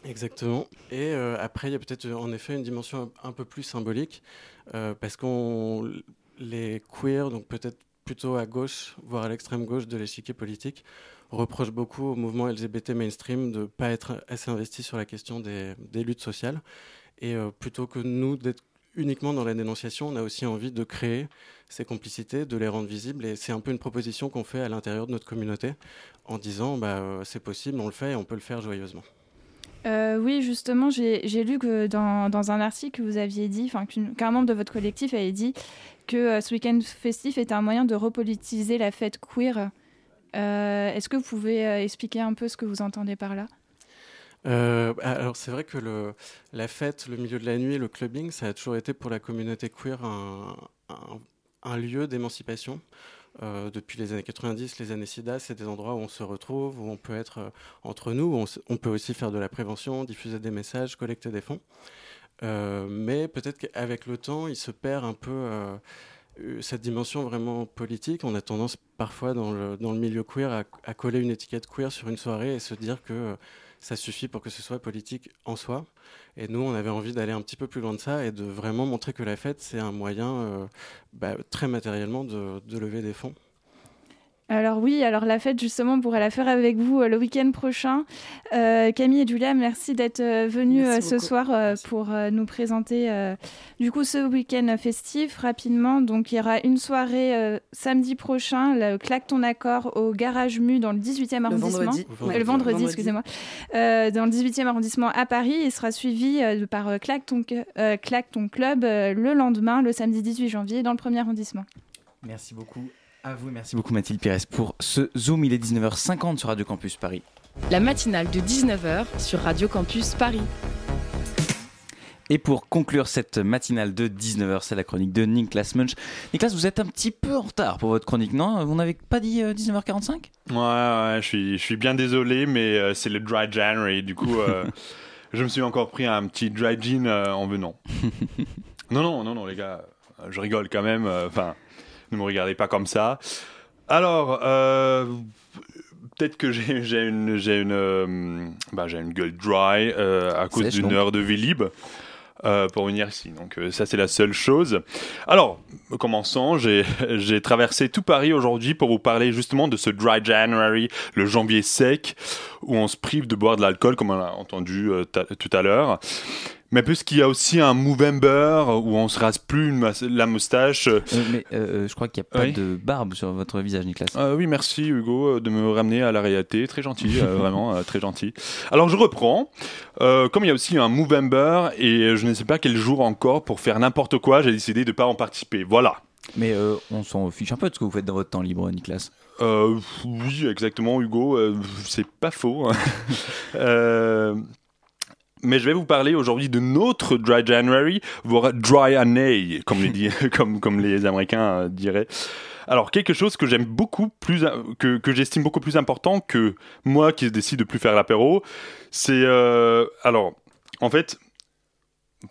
Speaker 16: Exactement. Et euh, après, il y a peut-être en effet une dimension un peu plus symbolique, parce qu'on les queers, donc peut-être plutôt à gauche, voire à l'extrême gauche de l'échiquier politique, reprochent beaucoup au mouvement LGBT mainstream de ne pas être assez investi sur la question des, luttes sociales. Et plutôt que nous d'être uniquement dans la dénonciation, on a aussi envie de créer ces complicités, de les rendre visibles. Et c'est un peu une proposition qu'on fait à l'intérieur de notre communauté en disant bah, euh, c'est possible, on le fait et on peut le faire joyeusement.
Speaker 14: Euh, oui, justement, j'ai lu que dans, un article que vous aviez dit, qu'un membre de votre collectif avait dit que euh, ce week-end festif était un moyen de repolitiser la fête queer. Est-ce que vous pouvez expliquer un peu ce que vous entendez par là?
Speaker 16: Euh, alors c'est vrai que la fête, le milieu de la nuit, le clubbing, ça a toujours été pour la communauté queer un, lieu d'émancipation. Euh, depuis les années 90, les années SIDA, c'est des endroits où on se retrouve, où on peut être euh, entre nous, on, peut aussi faire de la prévention, diffuser des messages, collecter des fonds. mais peut-être qu'avec le temps, il se perd un peu cette dimension vraiment politique. On a tendance parfois dans le, milieu queer à, coller une étiquette queer sur une soirée et se dire que ça suffit pour que ce soit politique en soi. Et nous, on avait envie d'aller un petit peu plus loin de ça et de vraiment montrer que la fête, c'est un moyen euh, bah, très matériellement de, de lever des fonds.
Speaker 14: Alors oui, alors la fête justement, on pourrait la faire avec vous euh, le week-end prochain. Euh, Camille et Julia, merci d'être euh, venus ce soir pour nous présenter du coup ce week-end festif rapidement. Donc il y aura une soirée samedi prochain, le Claque ton accord au Garage Mu dans le 18e arrondissement. Le vendredi, excusez-moi. dans le 18e arrondissement à Paris. Il sera suivi par Claque ton, Claque ton club le lendemain, le samedi 18 janvier, dans le premier arrondissement.
Speaker 1: Merci beaucoup. À vous, merci beaucoup Mathilde Pires pour ce Zoom. Il est 19h50 sur Radio Campus Paris.
Speaker 5: La matinale de 19h sur Radio Campus Paris.
Speaker 1: Et pour conclure cette matinale de 19h, c'est la chronique de Niklas Munch. Niklas, vous êtes un petit peu en retard pour votre chronique, non? Vous n'avez pas dit 19h45
Speaker 17: euh, Ouais, ouais, je suis, je suis bien désolé, mais euh, c'est le dry January. Du coup, euh, je me suis encore pris un petit dry gin en venant. non, non, non, non, les gars, je rigole quand même. Enfin. Ne me regardez pas comme ça. Alors, euh, peut-être que j'ai une, j'ai une, euh, bah, j'ai une gueule dry euh, à cause d'une heure de vie libre. pour venir ici. Donc ça c'est la seule chose. Alors, commençons, j'ai traversé tout Paris aujourd'hui pour vous parler justement de ce dry January, le janvier sec, où on se prive de boire de l'alcool, comme on a entendu tout à l'heure. Mais puisqu'il y a aussi un Movember où on se rase plus la moustache. Euh,
Speaker 1: mais euh, je crois qu'il n'y a pas de barbe sur votre visage, Nicolas.
Speaker 17: Euh, oui, merci Hugo de me ramener à la réalité. Très gentil, vraiment très gentil. Alors je reprends. comme il y a aussi un Movember et je ne sais pas quel jour encore pour faire n'importe quoi, j'ai décidé de ne pas en participer. Voilà.
Speaker 1: Mais on s'en fiche un peu de ce que vous faites dans votre temps libre, Nicolas.
Speaker 17: oui, exactement, Hugo. c'est pas faux. mais je vais vous parler aujourd'hui de notre Dry January, voire Dry Année, comme les, comme, comme les Américains euh, diraient. Alors, quelque chose que j'aime beaucoup plus, que, que j'estime beaucoup plus important que moi qui décide de plus faire l'apéro, c'est. Euh, alors, en fait,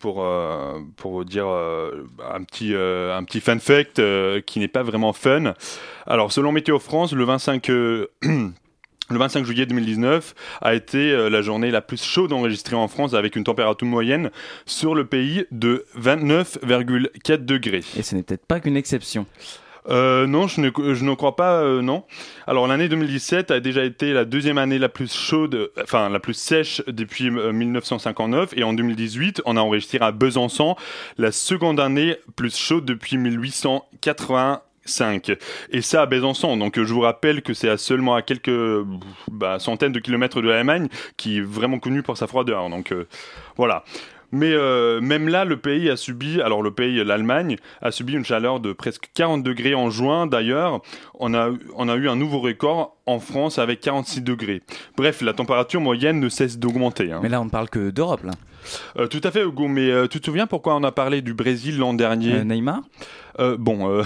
Speaker 17: pour, euh, pour vous dire euh, un, petit, euh, un petit fun fact qui n'est pas vraiment fun. Alors, selon Météo France, le 25. Le 25 juillet 2019 a été la journée la plus chaude enregistrée en France avec une température moyenne sur le pays de 29,4 degrés.
Speaker 1: Et ce n'est peut-être pas qu'une exception.
Speaker 17: Euh, non, je ne, je ne crois pas, euh, non. Alors l'année 2017 a déjà été la deuxième année la plus chaude, enfin la plus sèche depuis 1959, euh, et en 2018, on a enregistré à Besançon la seconde année plus chaude depuis 1885. Et ça à Besançon. Donc je vous rappelle que c'est à seulement à quelques bah, centaines de kilomètres de l'Allemagne, qui est vraiment connue pour sa froideur. Donc voilà. Mais euh, même là, le pays a subi, alors le pays, l'Allemagne, a subi une chaleur de presque 40 degrés en juin. D'ailleurs, on a, on a eu un nouveau record en France avec 46 degrés. Bref, la température moyenne ne cesse d'augmenter. Hein.
Speaker 1: Mais là, on ne parle que d'Europe, là.
Speaker 17: Euh, tout à fait, Hugo. Mais euh, tu te souviens pourquoi on a parlé du Brésil l'an dernier?
Speaker 1: Neymar?
Speaker 17: Bon.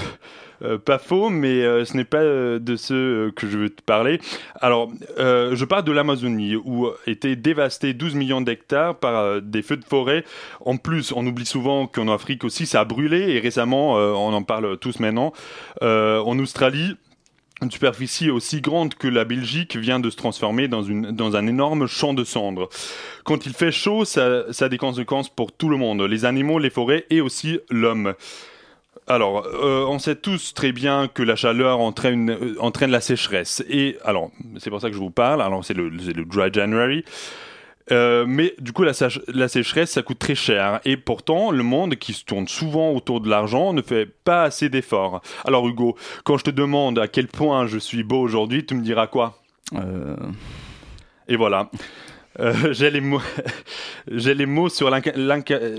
Speaker 17: Euh, pas faux, mais euh, ce n'est pas euh, de ce que je veux te parler. Alors, je parle de l'Amazonie, où étaient dévastés 12 millions d'hectares par des feux de forêt. En plus, on oublie souvent qu'en Afrique aussi, ça a brûlé, et récemment, on en parle tous maintenant, en Australie, une superficie aussi grande que la Belgique vient de se transformer dans, une, dans un énorme champ de cendres. Quand il fait chaud, ça, ça a des conséquences pour tout le monde, les animaux, les forêts et aussi l'homme. Alors, euh, on sait tous très bien que la chaleur entraîne, euh, entraîne la sécheresse. Et alors, c'est pour ça que je vous parle. Alors, c'est le, le, Dry January. Euh, mais du coup, la, la, sécheresse, ça coûte très cher. Et pourtant, le monde qui se tourne souvent autour de l'argent ne fait pas assez d'efforts. Alors, Hugo, quand je te demande à quel point je suis beau aujourd'hui, tu me diras quoi? Et voilà. Euh, j'ai les mots, j'ai les mots sur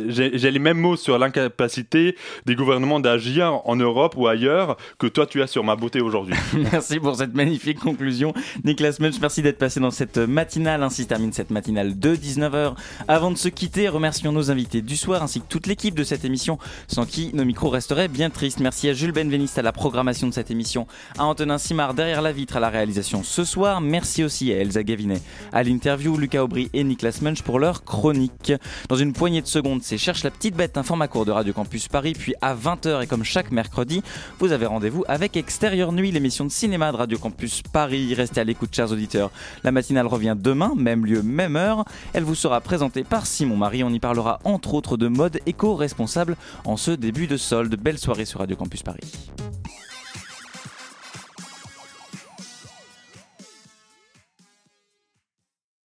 Speaker 17: j'ai les mêmes mots sur l'incapacité des gouvernements d'agir en Europe ou ailleurs que toi tu as sur ma beauté aujourd'hui.
Speaker 1: merci pour cette magnifique conclusion, Nicolas Munch. Merci d'être passé dans cette matinale. Ainsi termine cette matinale de 19h. Avant de se quitter, remercions nos invités du soir ainsi que toute l'équipe de cette émission, sans qui nos micros resteraient bien tristes. Merci à Jules Benveniste à la programmation de cette émission, à Antonin Simard derrière la vitre à la réalisation ce soir. Merci aussi à Elsa Gavinet à l'interview, Lucas Aubry et Niklas Munch pour leur chronique. Dans une poignée de secondes, c'est Cherche la petite bête, un format court de Radio Campus Paris. Puis à 20h et comme chaque mercredi, vous avez rendez-vous avec Extérieur Nuit, l'émission de cinéma de Radio Campus Paris. Restez à l'écoute, chers auditeurs. La matinale revient demain, même lieu, même heure. Elle vous sera présentée par Simon Marie. On y parlera entre autres de mode éco-responsable en ce début de solde. Belle soirée sur Radio Campus Paris.